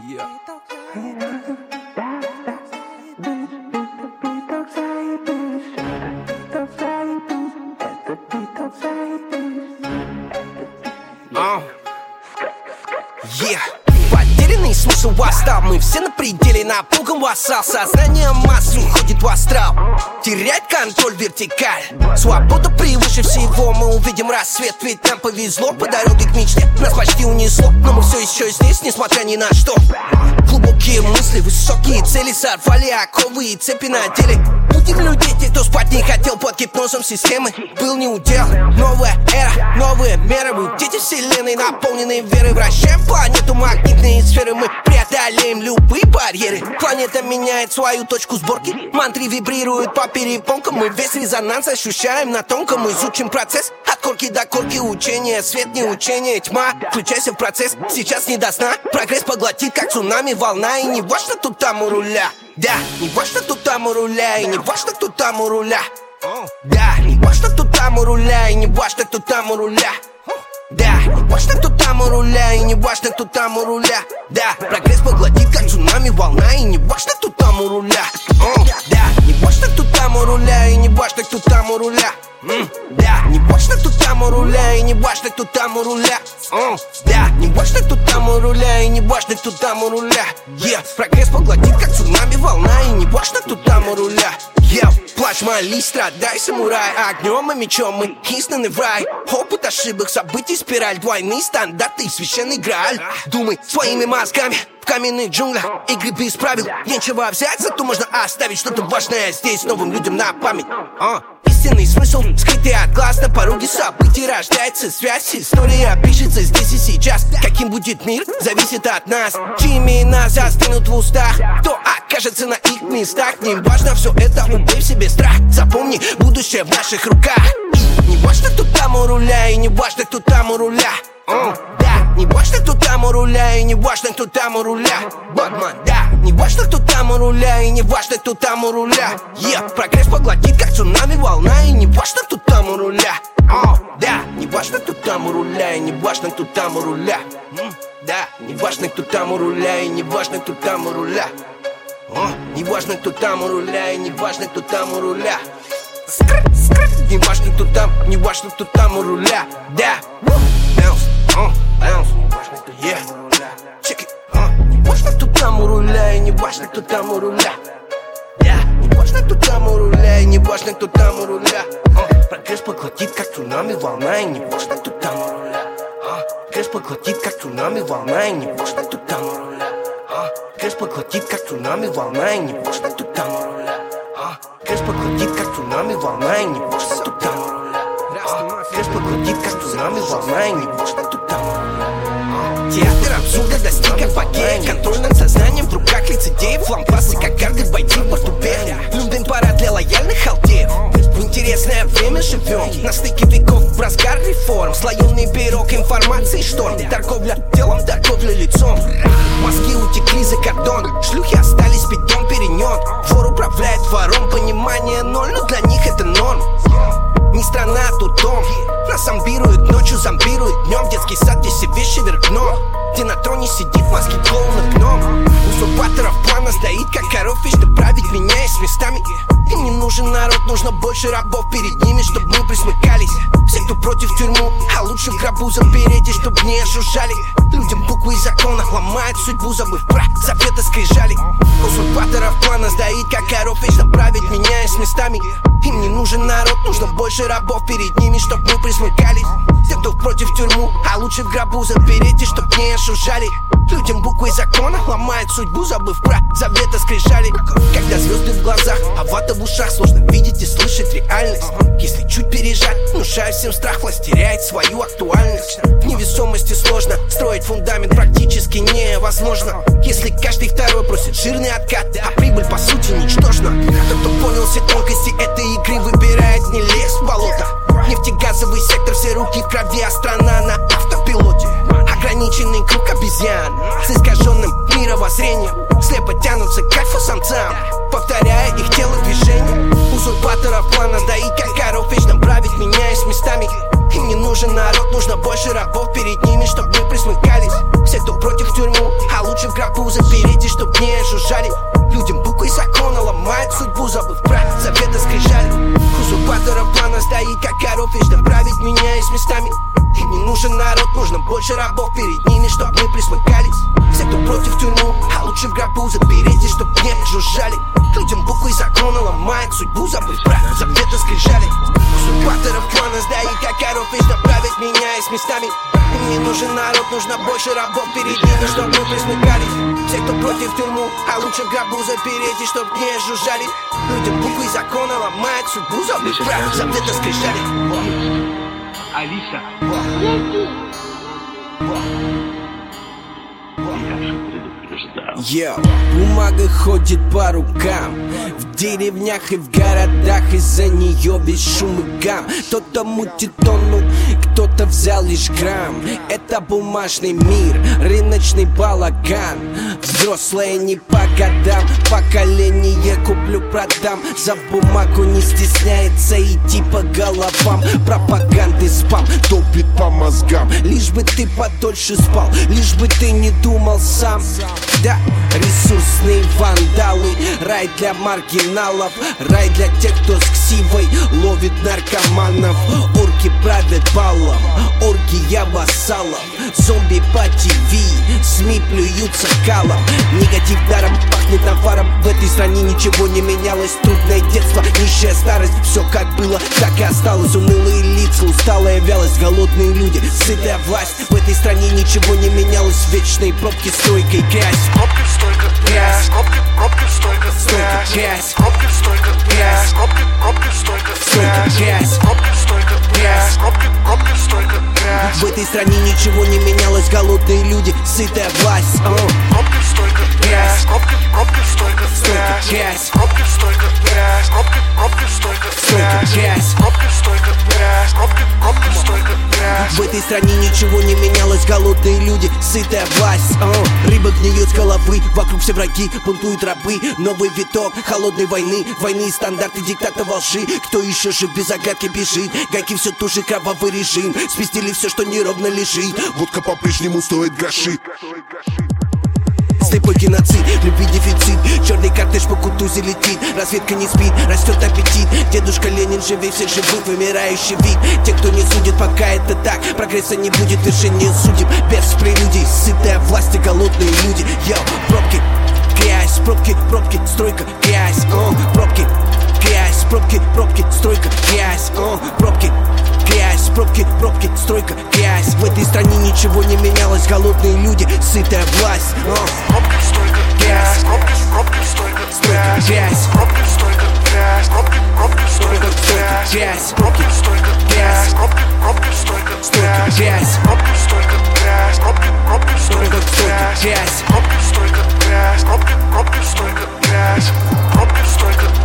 Yeah. А. Yeah. Потерянный смысл восстал Мы все на пределе, напуган вассал. Сознание массы уходит в астрал. Терять контроль вертикаль. Свобода превыше всего Мы увидим рассвет, ведь нам повезло По дороге к мечте. Нас почти унесло Но мы все еще здесь, несмотря ни на что. Глубокие мысли, высокие цели Сорвали оковы и цепи на деле Будем людей, те, кто спать не хотел Под гипнозом системы. Был не удел. Новая эра, новые меры. Вы дети вселенной, наполненные верой. Вращаем планету, магнитные сферы. Мы преодолеем любые барьеры. Планета меняет свою точку сборки. Мантры вибрируют по перепонкам. Мы весь резонанс ощущаем на тонком. Изучим процесс. От корки до корки Учение, свет не учение, тьма Включайся в процесс, сейчас не до сна. Прогресс поглотит, как цунами, волна. И не важно, кто там у руля Да, не важно, кто там у руля И не важно, кто там у руля Да, не важно, кто там у руля И не важно, кто там у руля да, не важно, кто там у руля, и не важно, кто там у руля Да, прогресс поглотит, как цунами волна, и не важно, кто там у руля Да, не важно, кто там у руля, и не важно, кто там у руля Да, не важно, кто там у руля, и не важно, кто там у руля. Да, не важно, кто там у руля, и не важно, кто там у руля. Yeah, прогресс поглотит, как цунами волна, и не важно, кто там у руля. Я плачь, молись, страдай, самурай Огнем и мечом мы изгнаны в рай. Опыт ошибок, событий, спираль Двойные стандарты и священный грааль. Думай своими мозгами в каменных джунглях Игры без правил, нечего взять Зато можно оставить что-то важное здесь Новым людям на память. А, Истинный смысл, скрытый от глаз На пороге событий рождается связь История пишется здесь и сейчас. Каким будет мир, зависит от нас. Чьи имена застынут в устах. Кто окажется на их местах? Не важно все это, убей в себе страх. Запомни, будущее в наших руках. Не важно, кто там у руля И не важно, кто там у руля. Да, не важно, кто там у руля И не важно, кто там у руля. Батман, да Не важно, кто там у руля И не важно, кто там у руля. Yeah, прогресс поглотит, как цунами волна И не важно, кто там у руля О, да, не важно, кто там у руля И не важно, кто там у руля Да, не важно, кто там у руля И не важно, кто там у руля О, не важно, кто там у руля И не важно, кто там у руля не важно, кто там, не важно, кто там у руля Да, bounce, uh, bounce Yeah, check it, uh. Не важно, кто там у руля И не важно, кто там у руля Да, не важно, кто там у руля И не важно, кто там у руля uh. Прогресс поглотит, как цунами волна И не важно, кто там у руля uh. Прогресс поглотит, как цунами волна И не важно, кто там у руля uh. Прогресс поглотит, как цунами волна И не важно, кто там у руля uh. Прогресс поглотит, как цунами волна И не важно, кто там у руля uh. Прогресс поглотит, как цунами волна И не важно, кто там у руля Театр абсурда достиг апогея Контроль над сознанием в руках лицедеев Лампасы, как карты, бойти в портупе Люмден парад для лояльных халдеев интересное время живем. На стыке веков в разгар реформ. Слоеный пирог информации шторм Торговля телом, торговля лицом. Мозги утекли за кордон Шлюхи остались питон перенет Вор управляет вором Понимание ноль, но для них это норм. Не страна, а тут дом. Нас зомбируют ночью, зомбируют днем Детский сад, где все вещи вверх дном. Где на троне сидит маски клоуна гном. Узурпаторов плана стоит, как коров Вечно править, меняясь местами Им не нужен народ, нужно больше рабов перед ними Чтобы мы присмыкались. Все, кто против тюрьму, а лучше в гробу запереть И чтоб не ожужжали Людям буквы и закона ломают судьбу, забыв про завета скрижали. Узурпаторов плана стоит, как коров Вечно править, меняясь местами. Им не нужен народ, нужно больше рабов перед ними, чтоб мы присмыкались. Те, кто против тюрьму, а лучше в гробу запереть И чтоб не ошужали Людям буквы закона ломает судьбу, забыв про завета скрижали Когда звезды в глазах, а вата в ушах Сложно видеть и слышать реальность. Если чуть пережать, внушая всем страх Власть теряет свою актуальность. В невесомости сложно строить фундамент Практически невозможно. Если каждый второй просит жирный откат А прибыль по сути ничтожна. Тот, кто понял все тонкости этой игры Выбирает не лес в болото. Нефтегазовый сектор, все руки в крови А страна на автопилоте Ограниченный круг обезьян. С искаженным мировоззрением Слепо тянутся к альфа-самцам Повторяя их телодвижение Узурпаторов плана доить как коров Вечно править, меняясь местами. Им не нужен народ, нужно больше рабов перед ними, чтобы мы присмыкались. Все, кто против тюрьму, а лучше в гробу запереть, и чтоб не жужжали. Людям буквой закона ломают судьбу, забыв про заветы скрижали. Узурпаторов плана стоит, как коров, вечно править меняясь местами не нужен народ, нужно больше рабов. Перед ними, чтоб мы присмыкались. Все, кто против тюрьму, а лучше в гробу запереть, и чтоб не жужжали. Людям буквы закона ломает судьбу, забыв про заветы скрижали. Узурпаторов плана сдаит, как коров, вечно править меняясь местами. Им не нужен народ, нужно больше рабов. Перед ними, чтоб мы присмыкались. Все, кто против тюрьму, а лучше в гробу запереть, и чтоб не жужжали. Людям буквы закона ломает судьбу, забыв про заветы скрижали Алиса. Я бумага ходит по рукам. В деревнях и в городах Из-за нее весь шум и гам. Кто-то мутит тонну, кто-то взял лишь грамм. Это бумажный мир, рыночный балаган. Взрослые не по годам Поколение куплю-продам За бумагу не стесняется идти по головам. Пропаганды спам топит по мозгам. Лишь бы ты подольше спал Лишь бы ты не думал сам Да, ресурсные вандалы. Рай для маргиналов Рай для тех, кто с ксивой Ловит наркоманов. Орки правят баллом Оргия вассалов Зомби по ТВ СМИ плюются калом. Негатив даром пахнет наваром В этой стране ничего не менялось. Трудное детство, нищая старость. Все как было, так и осталось. Унылые лица, усталая вялость Голодные люди, сытая власть. В этой стране ничего не менялось. Вечные пробки, стойка и грязь Пробки, стойка, грязь Пробки, пробки, стойка, Стойка, грязь Пробки, стойка, грязь Пробки, пробки, стойка, Стойка, грязь Пробки, стойка, грязь Пробки, пробки, стойка, грязь В этой стране ничего не менялось. Голодные люди, сытая власть. Пробки, стойка, грязь Пробки, пробки, Стойка, грязь Пробки, стойка, грязь Пробки, пробки, Стойка, грязь Пробки, стойка, грязь Пробки, пробки, стойка, грязь В этой стране ничего не менялось Голодные люди, сытая власть uh. Рыба гниет с головы Вокруг все враги, бунтуют рабы. Новый виток холодной войны Войны и стандарты диктата волши Кто еще жив без загадки бежит? Гайки все туже кровавый режим. Спиздили все, что неровно лежит. Водка по-прежнему стоит гроши кутузе летит Разведка не спит, растет аппетит. Дедушка Ленин живее всех живых, вымирающий вид. Те, кто не судит, пока это так Прогресса не будет, вершение судеб. Без прелюдий, сытая власть и голодные люди. Йоу, пробки, грязь, пробки, пробки, стройка, грязь о, Пробки, грязь, пробки, пробки, стройка, грязь о, Пробки, грязь, пробки, пробки, стройка, грязь. В этой стране ничего не менялось Голодные люди, сытая власть о, Пробки, стойка, грязь Пробки, стойка, грязь. Пробки, стойка, грязь Пробки, пробки, Стойка, грязь. Пробки, стойка, грязь Пробки, пробки, Стойка, грязь. Пробки, стойка, грязь Пробки, пробки, Стойка, грязь. Пробки, стойка, грязь Пробки, пробки, стойка, грязь Пробки, стойка, грязь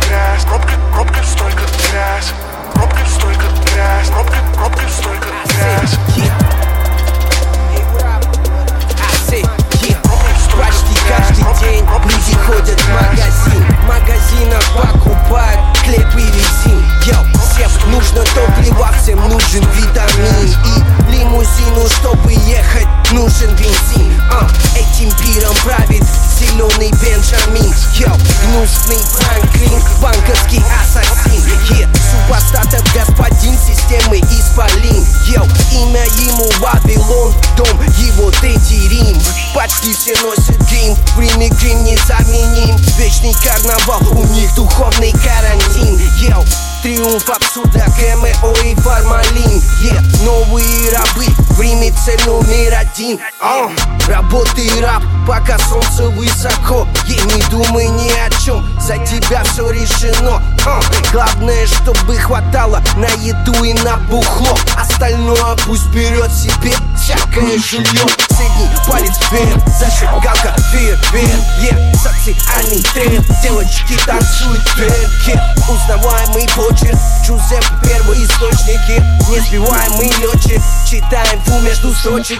цель номер один. А, Работай раб, пока солнце высоко. Yeah, Не думай ни о чем, за тебя все решено. А, Главное, чтобы хватало на еду и на бухло. Остальное пусть берет себе всякое жилье. Средний палец вверх, зажигалка, фейерверк yeah. Социальный тренд, девочки танцуют тверки Узнаваемый почерк, Джузеп первый источники Несбиваемый летчик, читаем flow между строчек.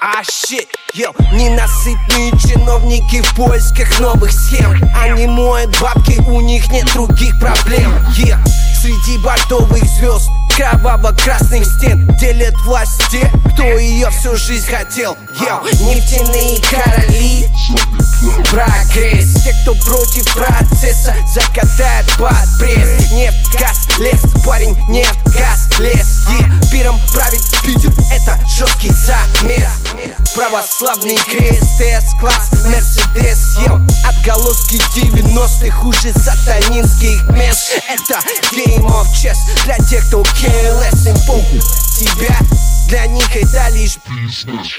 Oh shit, yo, ненасытные чиновники в поисках новых схем Они моют бабки, у них нет других проблем yeah. Среди бордовых звезд кроваво-красных стен Делят власть те, кто ее всю жизнь хотел. Yo, нефтяные короли. Прогресс. Те, кто против процесса Закатают под пресс. Нефть, газ, лес Парень, нефть, газ, лес. Yeah. Пиром правит Питер. Это жесткий замес Православный крест, С-класс, Мерседес. Ел отголоски 90-х Уже сатанинских мест. Это Game of Chess Для тех, кто careless Им похуй. Тебя Для них это лишь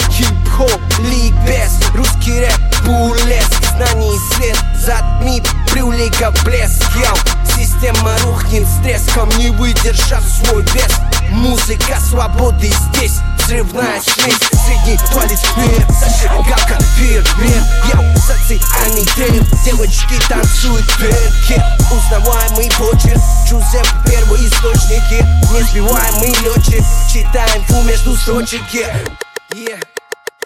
Хип-хоп, ликбез Русский рэп, бурлеск Знаний свет затмит Привлека блеск Йоу, система рухнет с треском Не выдержав свой вес. Музыка свободы здесь Взрывная смесь. Средний палец вверх Зажигалка фейерверк Yo, социальный тренер Девочки танцуют twerk Узнаваемый почерк. Джузеп первый источники Несбиваемый летчик Читаем flow между строчек yeah.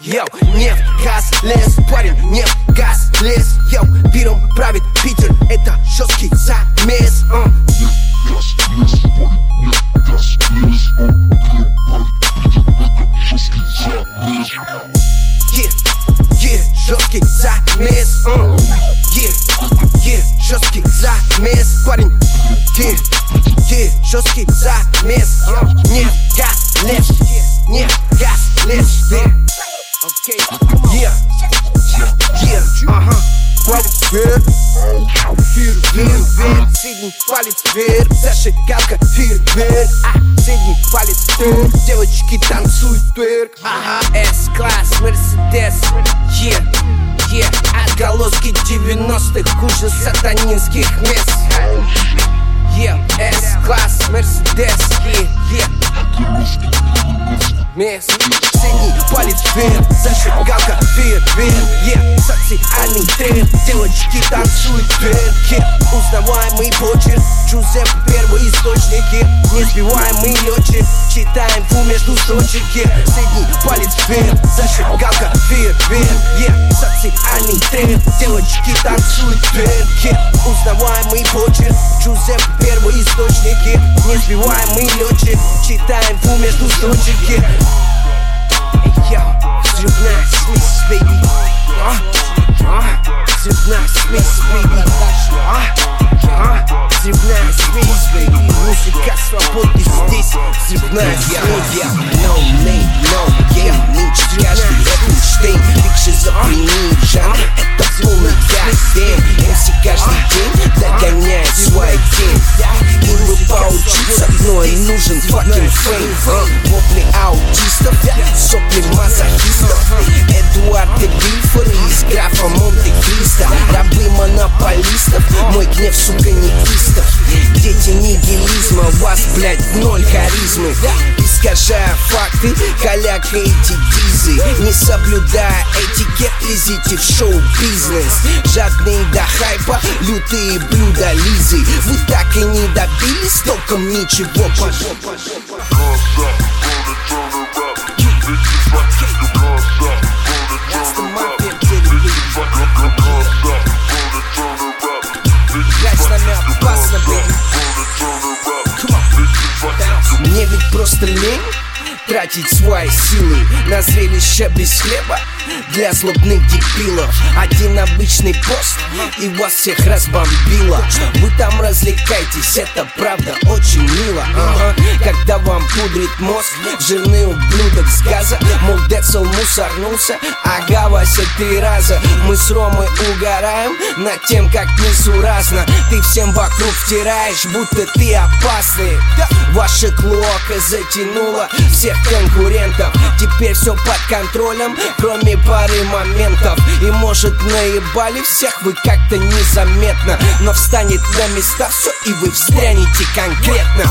Yo, нефть, газ, лес, парень, нефть, газ, лес Yo, пиром правит Питер, это жесткий замес uh. Yeah, yeah, жесткий замес uh. Yeah, yeah, жесткий замес Парень, yeah, yeah, жесткий замес uh. Нефть, газ, лес, нефть, газ, лес yeah. Okay, yeah, yeah, ага Палец вверх, палец а, палец вверх, девочки танцуют тверк. Ага, S-класс, Мерседес, yeah, yeah. Отголоски 90-х, ужас сатанинских мест. Yeah, S-класс, Мерседес, yeah, yeah Мест Средний палец вверх, зажигалка, фейерверк yeah. Социальный тренд, девочки танцуют вверх yeah. Узнаваемый почерк, Джузеп первый источники Несбиваемый летчик, читаем фу между строчек yeah. Средний палец вверх, зажигалка, фейерверк yeah. Социальный тренд, девочки танцуют вверх yeah. Узнаваемый почерк, Джузеп первый источники Несбиваемый летчик, читаем фу между строчек yeah. Yo, взрывная смесь, baby а? А? Взрывная смесь, baby а? А? Взрывная смесь, Музыка свободы здесь. Взрывная смесь. No name, no game. Нынче каждый рэп штейн Биг шизофрения, жанр Это полный goddamn MC каждый день догоняет свой день. Им бы поучиться, но и нужен fucking фейм Вопли аутистов, сопли мазохистов. Эдуард и Гриффер из графа Монте-Кристо. Рабы монополистов, мой гнев, сука, не кистов Дети нигилизма, у вас, блядь, ноль харизмы. Искажая факты, каляка эти дизы Не соблюдая этикет, лезите в шоу-бизнес. Жадные до хайпа, лютые блюда Лизы. Вы так и не добились толком ничего That's ведь просто лень Тратить свои силы на зрелище без хлеба Для злобных дебилов Один обычный пост и вас всех разбомбило. Вы там развлекайтесь, это правда очень мило. Ага. Когда вам пудрит мозг жирный ублюдок с газа Мол, Децл мусорнулся, ага, Вася три раза. Мы с Ромой угораем над тем, как несуразно. Ты всем вокруг втираешь, будто ты опасный. Ваша клоака затянула всех конкурентов. Теперь все под контролем, кроме пары моментов И может наебали всех вы как-то незаметно Но встанет на места все и вы встрянете конкретно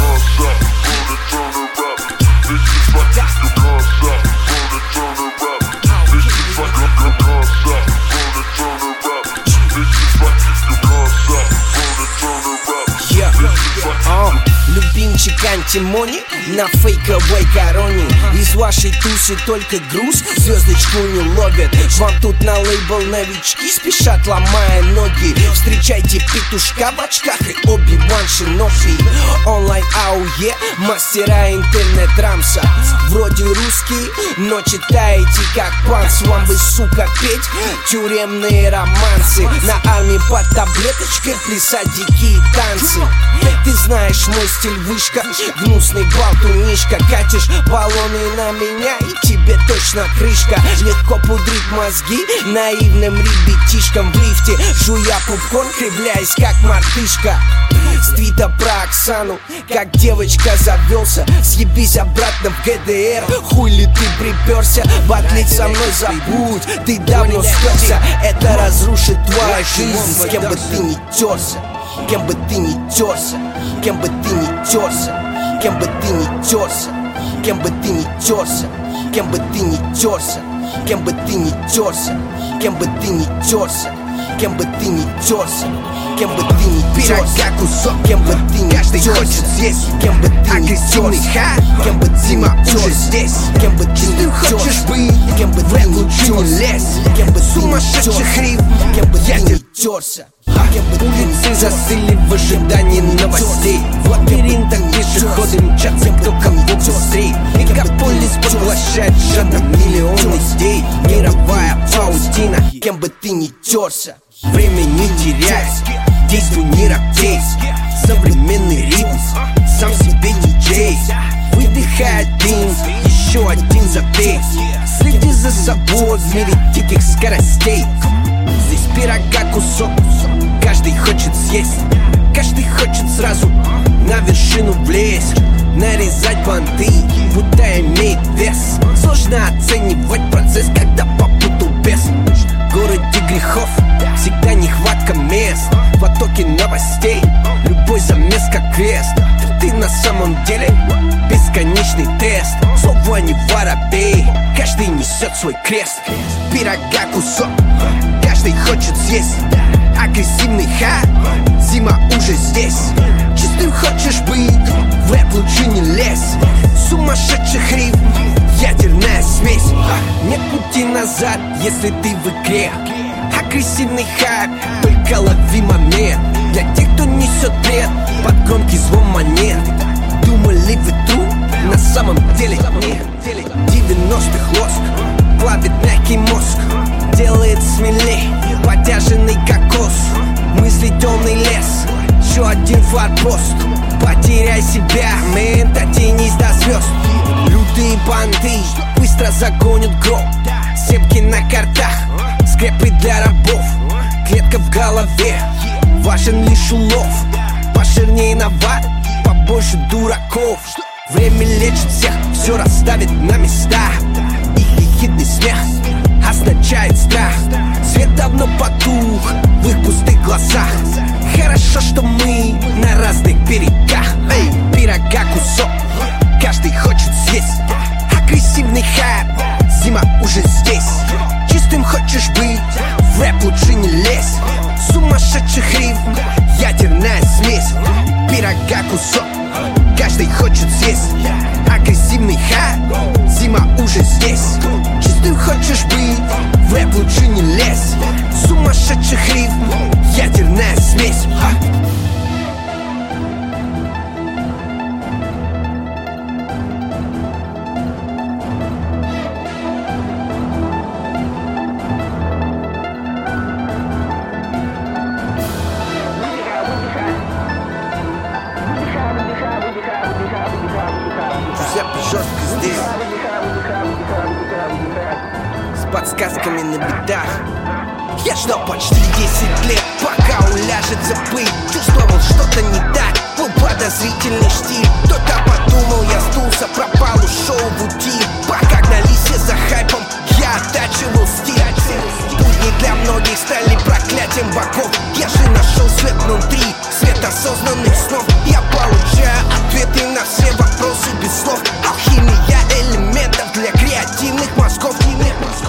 Антимони на фейковой короне. Из вашей туши только груз, звездочку не ловят. Вам тут на лейбл новички спешат, ломая ноги. Встречайте петушка в очках и Оби-Ван Шиноби Онлайн АУЕ, мастера интернет-рамса. Вроде русский, но читаете как панс. Вам бы, сука, петь тюремные романсы. На армии под таблеточкой плясать дикие танцы. Ты знаешь мой стиль вышка, гнусный болтунишка Катишь баллоны на меня и тебе точно крышка. Легко пудрить мозги наивным ребятишкам в лифте Жуя попкорн, кривляясь как мартышка. С твита про Оксану, как девочка завелся Съебись обратно в ГДР, хуй ли ты приперся Батлить со мной забудь, ты давно сперся Это разрушит твою жизнь, с кем бы ты ни терся Кем бы ты ни терся, кем бы ты ни терся Кем бы ты ни терся, кем бы ты ни терся Кем бы ты ни терся, кем бы ты ни терся Кем бы ты ни терся, кем бы ты ни терся Кем бы ты ни терся, кусок, кем бы ты ни Каждый хочет съесть, кем бы ты ни терся Кем бы ты ни уже здесь, кем бы ты ни хочешь быть Кем бы ты ни терся, кем бы ты ни терся Кем бы ты ни терся Улицы застыли в ожидании новостей. В лабиринтах пешеходы мчатся кто кого быстрей. Мегаполис поглощает жадно миллионы идей. Мировая паутина, кем бы ты ни терся Время не теряй, действуй не робей Современный ритм, сам себе диджей Выдыхай дым, еще один забей Следи за собой в мире диких скоростей Пирога кусок, каждый хочет съесть. Каждый хочет сразу на вершину влезть. Нарезать банты, будто имеет вес. Сложно оценивать процесс, когда попутал без. Городе грехов всегда нехватка мест. В потоке новостей, любой замес как крест. Ты на самом деле бесконечный тест. Слово не воробей, каждый несет свой крест. Пирога кусок, если ты в игре Агрессивный хайп, только лови момент. Для тех, кто несет бред, громкий звон монет. Думали вы true, на самом деле нет. 90-х лоск, плавит мягкий мозг Делает смелей, подяженный кокос. Мысли темный лес, еще один форпост. Потеряй себя, мэн, дотянись до звезд Лютые банды быстро загонят гроб Сепки на картах, скрепы для рабов. Клетка в голове, важен лишь улов. Поширней навар, побольше дураков. Время лечит всех, все расставит на места. Их ехидный смех означает страх. Свет давно потух в их пустых глазах. Хорошо, что мы на разных берегах уже здесь. Чистым хочешь быть, в рэп лучше не лезь. Сумасшедших рифм, ядерная смесь. Пирога кусок, каждый хочет съесть. Агрессивный хайп, зима уже здесь. Чистым хочешь быть, в рэп лучше не лезь. Сумасшедших рифм, Я ждал почти 10 лет, пока он ляжет забыть Чувствовал что-то не так, был подозрительный штиль Кто-то подумал, я сдулся, пропал, ушел в утиль. Пока гнались все за хайпом, я оттачивал стиль. Будни для многих стали проклятием богов. Я же нашел свет внутри, свет осознанных снов. Я получаю ответы на все вопросы без слов. Алхимия элементов для креативных мозгов.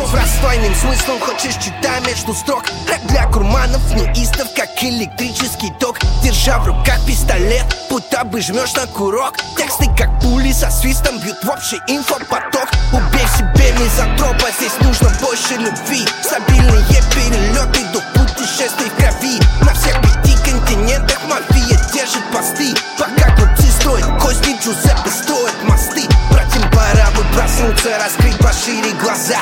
В расстойным смыслом хочешь читай между строк. Рэп для курманов, неистов, как электрический ток. Держа в руках пистолет, будто бы жмешь на курок. Тексты как пули со свистом бьют в общий инфопоток. Убей себе мизантропа, здесь нужно больше любви. Стабильные перелеты до путешествий в крови. На всех пяти континентах мафия держит посты. Пока глупцы строят кости, Джузеппе строят мосты. Братьям пора бы проснуться, раскрыть пошире глаза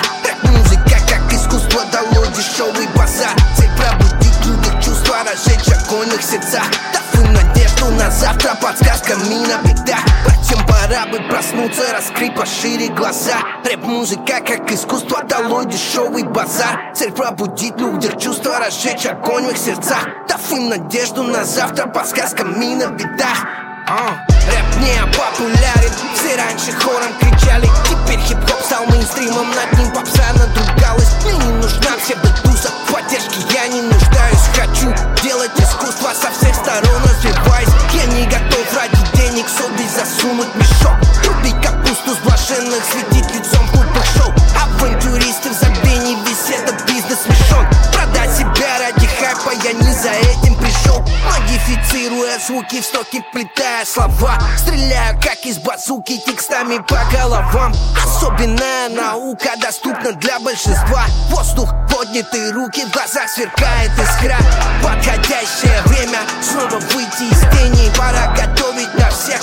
завтра, подсказка мина беда. Братьям пора бы проснуться, раскрыть пошире глаза. Рэп-музыка как искусство дало дешевый базар. Цель пробудить в людях чувства, разжечь огонь в их сердцах. Дав им надежду на завтра, подсказка мина беда. А, Рэп не популярен Все раньше хором кричали. Теперь хип-хоп стал мейнстримом Над ним попса надругалась. Мне не нужна псевдотуса Поддержки я не нуждаюсь. Хочу делать искусство со всех сторон развиваясь в мешок. Рубить капусту с блаженных Светить лицом в клубных шоу. Авантюристы в забвении Весь этот бизнес смешон Продать себя ради хайпа Я не за этим пришел. Модифицируя звуки в стоке Плетая слова. Стреляю как из базуки Текстами по головам. Особенная наука Доступна для большинства. Воздух, поднятые руки В глазах сверкает искра. Подходящее время Снова выйти из тени. Пора готовить на всех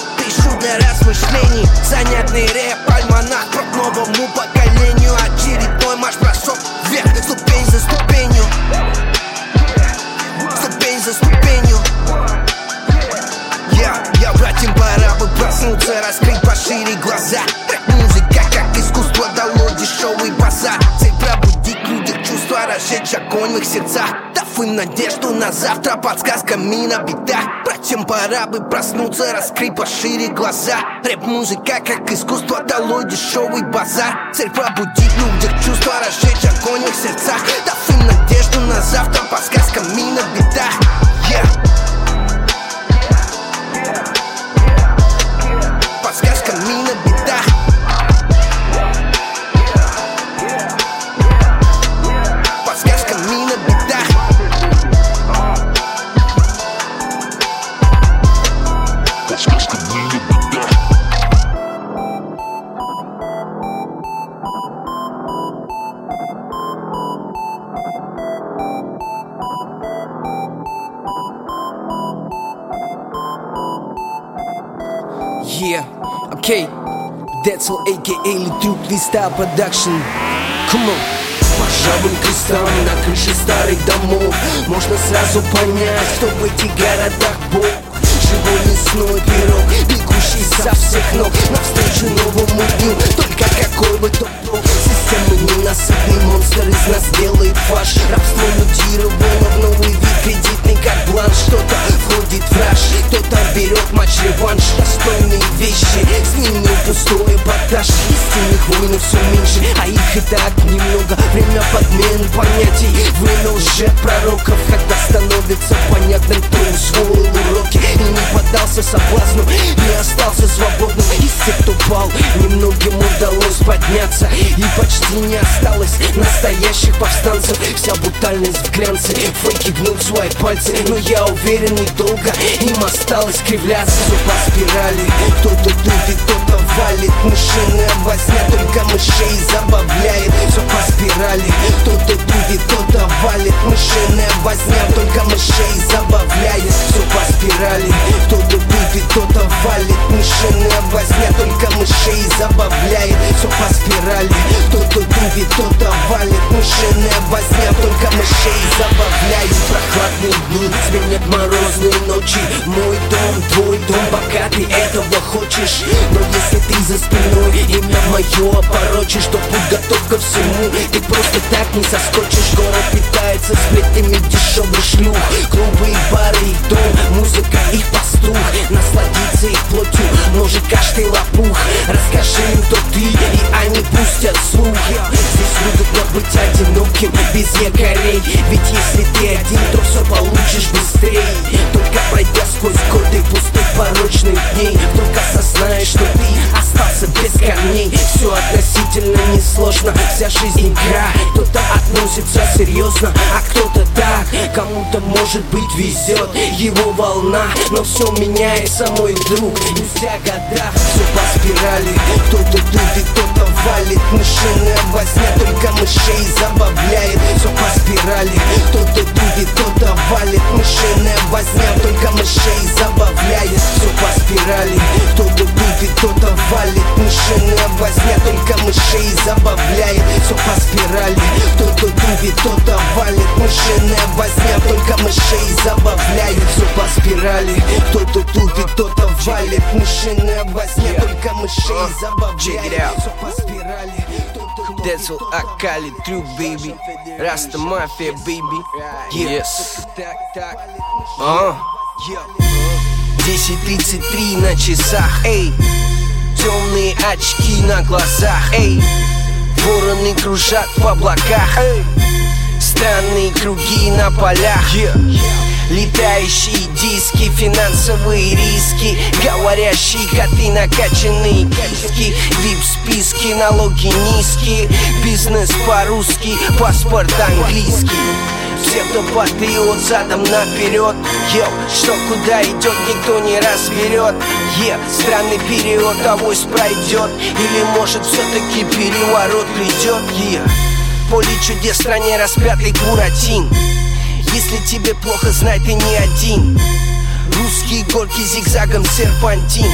для размышлений. Занятный рэп, альманах Про новому поколению. Очередной марш-бросок Вверх, ступень за ступенью. Ступень за ступенью. Я, я, братьям, пора бы проснуться Раскрыть пошире глаза. Рэп-музыка, как искусство дало дешевый базар Цель пробудить в чувства Разжечь огонь в их сердцах Дав им надежду на завтра. Подсказками на бедах Братьям пора бы проснуться Раскрыть пошире глаза. Рэп-музыка, как искусство дало дешевый базар. Цель пробудить в людях чувства Разжечь огонь их сердцах. Дав им надежду на завтра. Подсказками на бедах Yeah Листа Production. Come on. Ржавым крестам на крыше старых домов. Можно сразу понять, кто в этих городах бог. Живой лесной пирог, бегущий со всех ног. Навстречу новому дню, только какой бы то был. Системы ненасытный монстр из нас делает фаш все меньше, а их и так немного. Время подмен понятий, время лже-пророков Когда становится понятным, кто усвоил уроки И не поддался соблазну, не остался свободным Из тех, кто пал, немногим удалось подняться И почти не осталось настоящих повстанцев. Вся брутальность в глянце, фейки гнут свои пальцы. Но я уверен, недолго им осталось кривляться. Все по спирали, кто-то тупит, кто-то валит. Мышиная возня только мышей забавляет. Все по спирали, кто-то тупит, кто-то валит Мышиная возня только мышей забавляет. Все по спирали, кто-то тупит, кто-то валит Мышиная возня только мышей забавляет Все по спирали, кто-то тупит, кто-то валит Мышиная возня. Только мышей забавляет. Прохладные дни сменят морозные ночи. Мой дом, твой дом, пока ты этого хочешь? Но если ты за спиной имя мое опорочишь То будь готов ко всему, ты просто так не соскочишь. Город питается сплетнями дешевых шлюх одиноким, без якорей. Ведь если ты один, то все получишь быстрее Только пройдя сквозь годы пустых порочных дней Вдруг осознаешь, что ты остался без корней Все относительно не сложно Вся жизнь игра, кто-то относится серьезно А кто-то так, кому-то может быть везет Его волна, но все меняется, мой друг. Нельзя года, все по спирали. Кто-то тупит, кто-то валит. Мышиная возня только мышей забавляет. Все по спирали. Кто-то тупит, кто-то валит. Мышиная возня только мышей забавляет. Все по спирали. Кто-то тупит, кто-то валит. Мышиная возня только мышей забавляет. Все по спирали. Кто-то тупит, кто-то валит. Мышиная возня только мышей забавляет Все по спирали. Кто-то тупит, кто-то валит. Мышиная возня только мышей забавляет Все по спирали. Denzel Akali, true baby. Rasta Mafia, baby. Yes. uh. 10.33 на часах, эй. Темные очки на глазах, эй. Вороны кружат в облаках, эй Странные круги на полях, yeah. Летающие диски, финансовые риски. Говорящие коты, накачанные киски Вип-списки, налоги низкие. Бизнес по-русски, паспорт английский. Псевдопатриот задом наперед. Йо, что куда идет, никто не разберет. Е, странный период, авось пройдет. Или может все-таки переворот придет. Е, поле чудес стране распятый Буратин. Если тебе плохо, знай, ты не один. Русские горки зигзагом серпантин.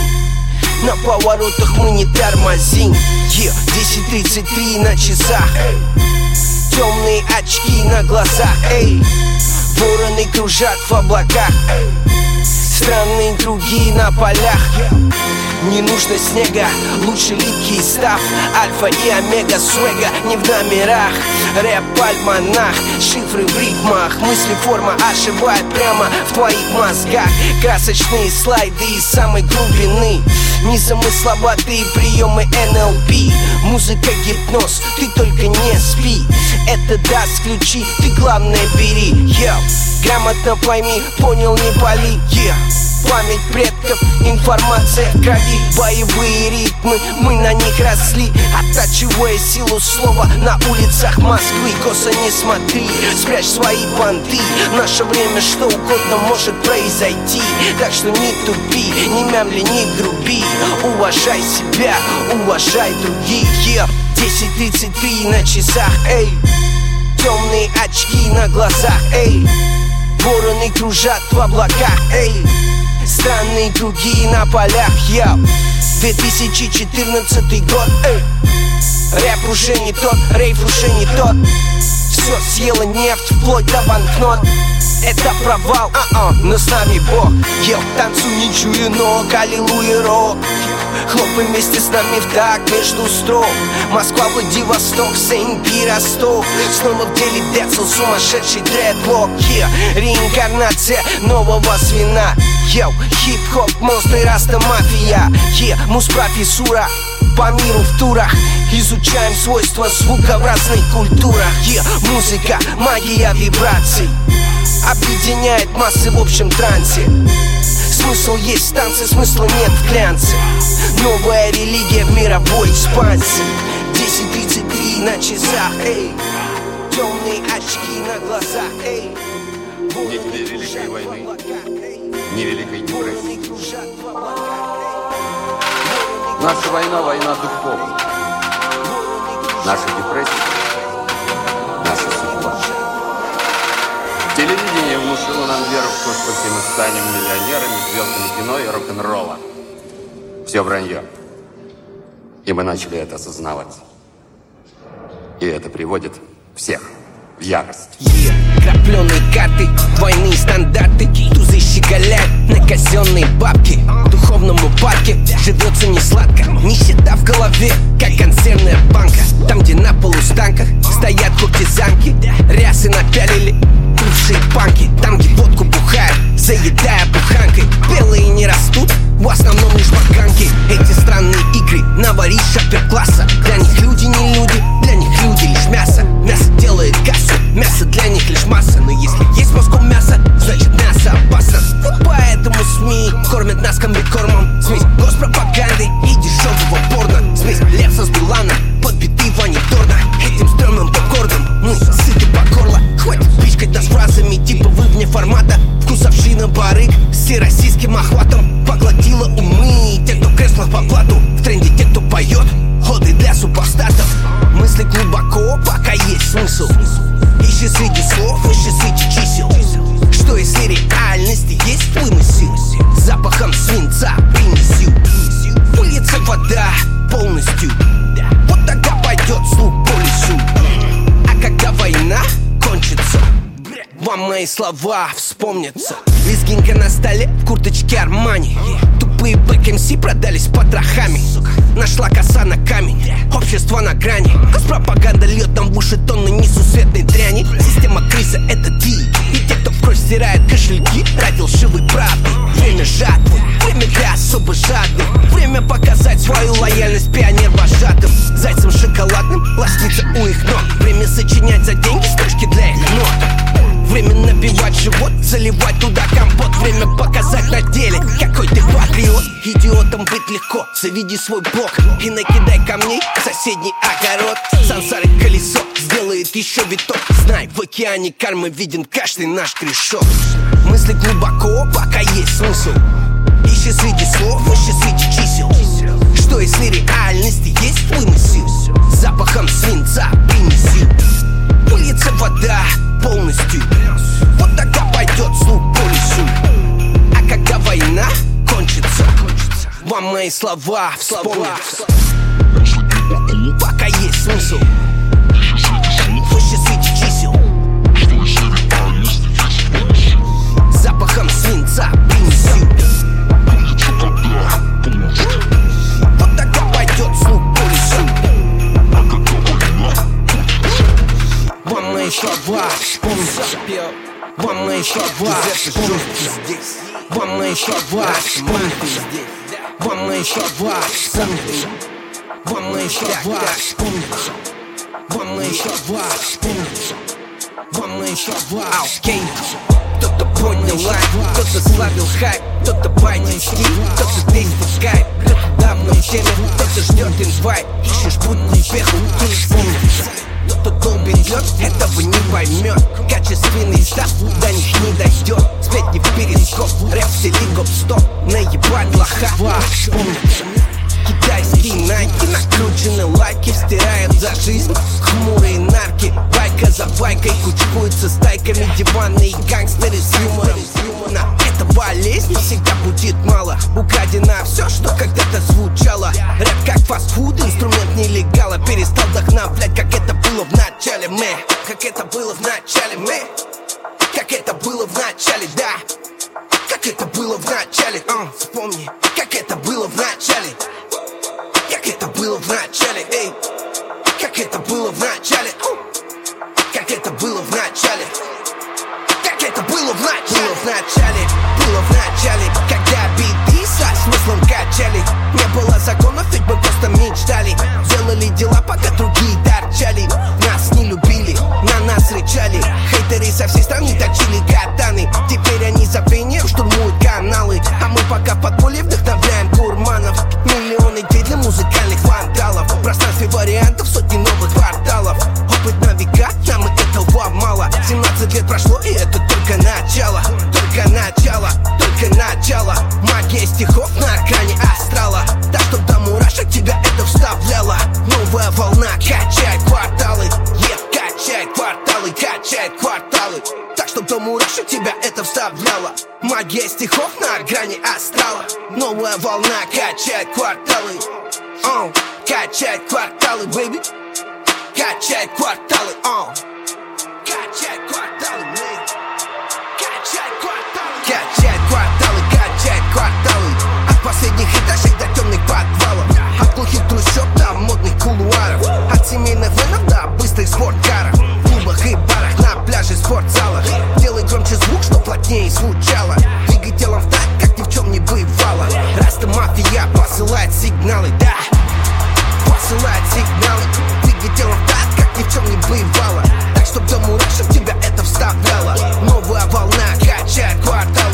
На поворотах мы не тормозим. Yeah, 10.33 на часах. Темные очки на глазах. Эй. Вороны кружат в облаках Странные круги на полях. Не нужно снега, лучше липкий став. Альфа и омега свега не в номерах. Рэп, альманах, шифры в ритмах. Мысли, форма ошибает прямо в твоих мозгах. Красочные слайды из самой глубины. Незамысловатые приемы НЛП Музыка, гипноз, ты только не спи. Это даст ключи, ты главное бери. Йоу, грамотно пойми, понял, не пали. Yeah. Память предков, информация в крови Боевые ритмы, мы на них росли Оттачивая силу слова. На улицах Москвы Косо не смотри, спрячь свои понты. Наше время что угодно может произойти. Так что не тупи, не мямли, не груби. Уважай себя, уважай других yeah. 10.33 на часах, эй. Темные очки на глазах, эй Вороны кружат в облаках, эй. Странные круги на полях, я. 2014 год, эй. Рэп уже не тот, рейв уже не тот. Все съела нефть вплоть до банкнот. Это провал, а-а, но с нами Бог. Ел, танцую, не чую ног, аллилуйя, рок Хлопай вместе с нами в так между строк Москва, Владивосток, Сент-Пи, Ростов Снова в деле Децл, сумасшедший дредлок yeah. Реинкарнация нового звена Йоу, хип-хоп, монстры, раста мафия yeah. Мус-профессура по миру в турах Изучаем свойства звука в разных культурах yeah. Музыка, магия вибраций Объединяет массы в общем трансе Смысл есть в танце, смысла нет в глянце. Новая религия в мировой экспансии 10.33 на часах, эй. Темные очки на глазах, эй. Нет тебе Великой войны, ни Великой депрессии Наша война – война духовная Наша депрессия – нам веру в все мы станем миллионерами, звездами кино и рок-н-ролла. Все вранье. И мы начали это осознавать. И это приводит всех в ярость. Yeah. Крапленые карты, двойные стандарты Тузы щеголяют на казенные бабки В духовном упадке живется не сладко Нищета в голове, как консервная банка Там, где на полустанках стоят куртизанки Рясы напялили бывшие панки где водку бухают, заедая буханкой. Белые не растут, в основном лишь баканки Эти странные игры наваришь шапер-класса Для них люди не люди, для них люди лишь мясо. Мясо делает кассу, мясо для них лишь масса. Но если есть Москву мясо, значит мясо опасно. Поэтому СМИ кормят нас комбикормом. Смесь госпропаганды и дешевого порно. Смесь Лепса с Билана, подбитый мы сыты по горло, хватит пичкать нас фразами Типа вы вне формата, вкусовщина барыг С российским охватом. Поглотила умы Те, кто в креслах по плату, в тренде те, кто поет Ходы для супостатов. Мысли глубоко, пока есть смысл. Ищи среди слов, ищи среди чисел. Что если реальности есть вымысел? Запахом свинца принесю. Выльется вода полностью. Вам мои слова вспомнятся. Лезгинка на столе в курточке Армани. Тупые бэк продались потрохами Нашла коса на камень. Общество на грани. Госпропаганда льет нам в уши тонны несусветной дряни. Система криза это ты И те, кто в кровь стирает кошельки Ради лживой правды Время жатвы Время для особо жадных. Время показать свою лояльность пионер вожатым. Зайцем шоколадным ластиться у их ног. Время сочинять за деньги стрижки для их ног Время набивать живот, заливать туда компот. Время показать на деле, какой ты патриот. Идиотом быть легко, заведи свой блок И накидай камней в соседний огород. Сансары колесо сделает еще виток. Знай, в океане кармы виден каждый наш грешок. Мысли глубоко, пока есть смысл. Ищи среди слов, ищи среди чисел. Что если реальности есть вымысел? Запахом свинца принеси. Выльется вода полностью. Вот тогда пойдет слух по лесу А когда война кончится Вам мои слова вспомнятся. Пока есть смысл Мои слова вспомнятся Вам мои слова вспомнятся Вам мои слова вспомнятся Вам мои слова вспомнятся Вам мои слова вспомнятся Вам мои слова вспомнятся Вам мои слова Окей кто-то поднял лайк, кто-то славил хайп Кто-то байнил стиль, кто-то здесь пускай Кто-то давно в теме, кто-то ждет инвайт Ищешь путь к успеху, не вспомнится кто лед, этого не поймет. Качественный став до них не дойдет. Спеть не в перископ, рэп в стоп Наебать лоха, вспомнится Китайские найки, накручены лайки Стирают за жизнь. Хмурые нарки Байка за байкой кучкуются стайками Диванные гангстеры кварталы, качает кварталы. Так что до мурашек тебя это вставляло. Магия стихов на грани астрала. Новая волна качает кварталы. Uh, Качает кварталы, baby. Качает кварталы, uh. Качает кварталы. Качает кварталы Качает кварталы, От последних этажей до темных подвалов. От глухих трущоб до модных кулуаров. От семейных венов до быстрых спорткаров клубах и барах, на пляже, спортзалах Делай громче звук, что плотнее звучало. Двигай телом так, как ни в чем не бывало. Раз ты мафия посылает сигналы, да. Посылает сигналы. Двигай телом так, как ни в чем не бывало. Так, чтоб до мурашек тебя это вставляло. Новая волна качает квартал.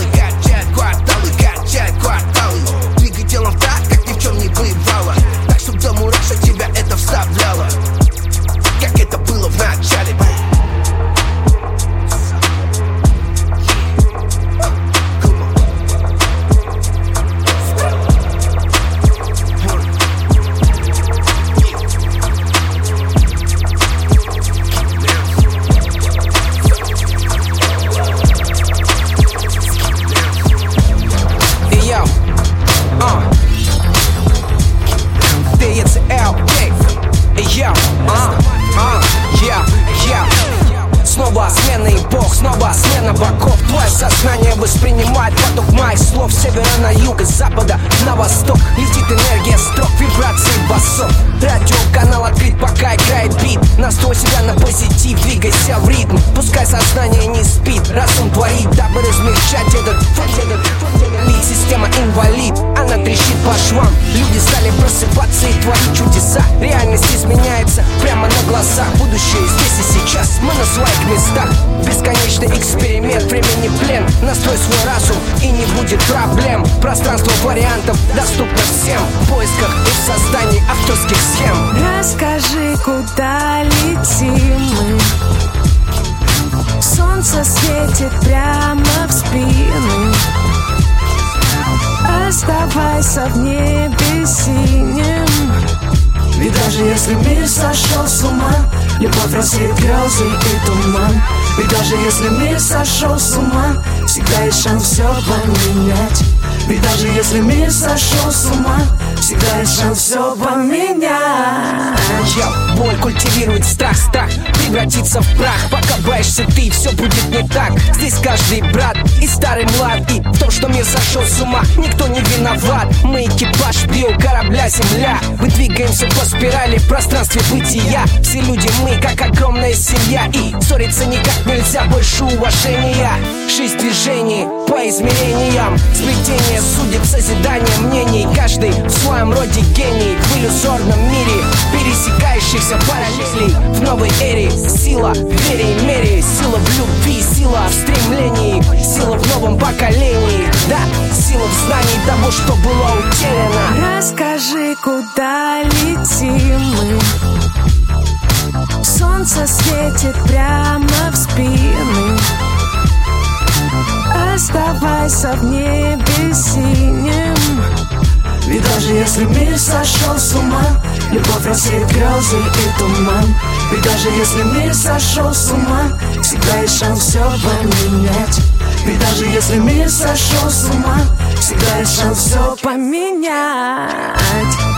Если мир сошел с ума Любовь рассеет грезы и туман. Ведь даже если мир сошел с ума Всегда есть шанс все поменять. Ведь даже если мир сошел с ума Всегда есть шанс все поменять. Йо, боль культивирует страх, страх превратится в прах. Пока боишься ты, все будет не так. Здесь каждый брат и старый млад И в том, что мир сошел с ума, никто не виноват. Мы экипаж био корабля Земля Мы двигаемся по спирали в пространстве бытия. Все люди мы, как огромная семья. И ссориться никак нельзя, больше уважения. Жизнь движений по измерениям. Сплетение судеб, созидание мнений. Каждый в своем роде гений. В иллюзорном мире пересекающихся параллелей. В новой эре сила в вере и мере Сила в любви, сила в стремлении Сила в новом поколении. Да, сила в знании того, что было утеряно. Расскажи, куда летим мы? Солнце светит прямо в спину Оставайся в небе даже если мир сошел с ума Любовь рассеет грезы и туман. Ведь даже если мир сошел с ума Всегда есть шанс все поменять. Ведь даже если мир сошел с ума Всегда есть шанс все поменять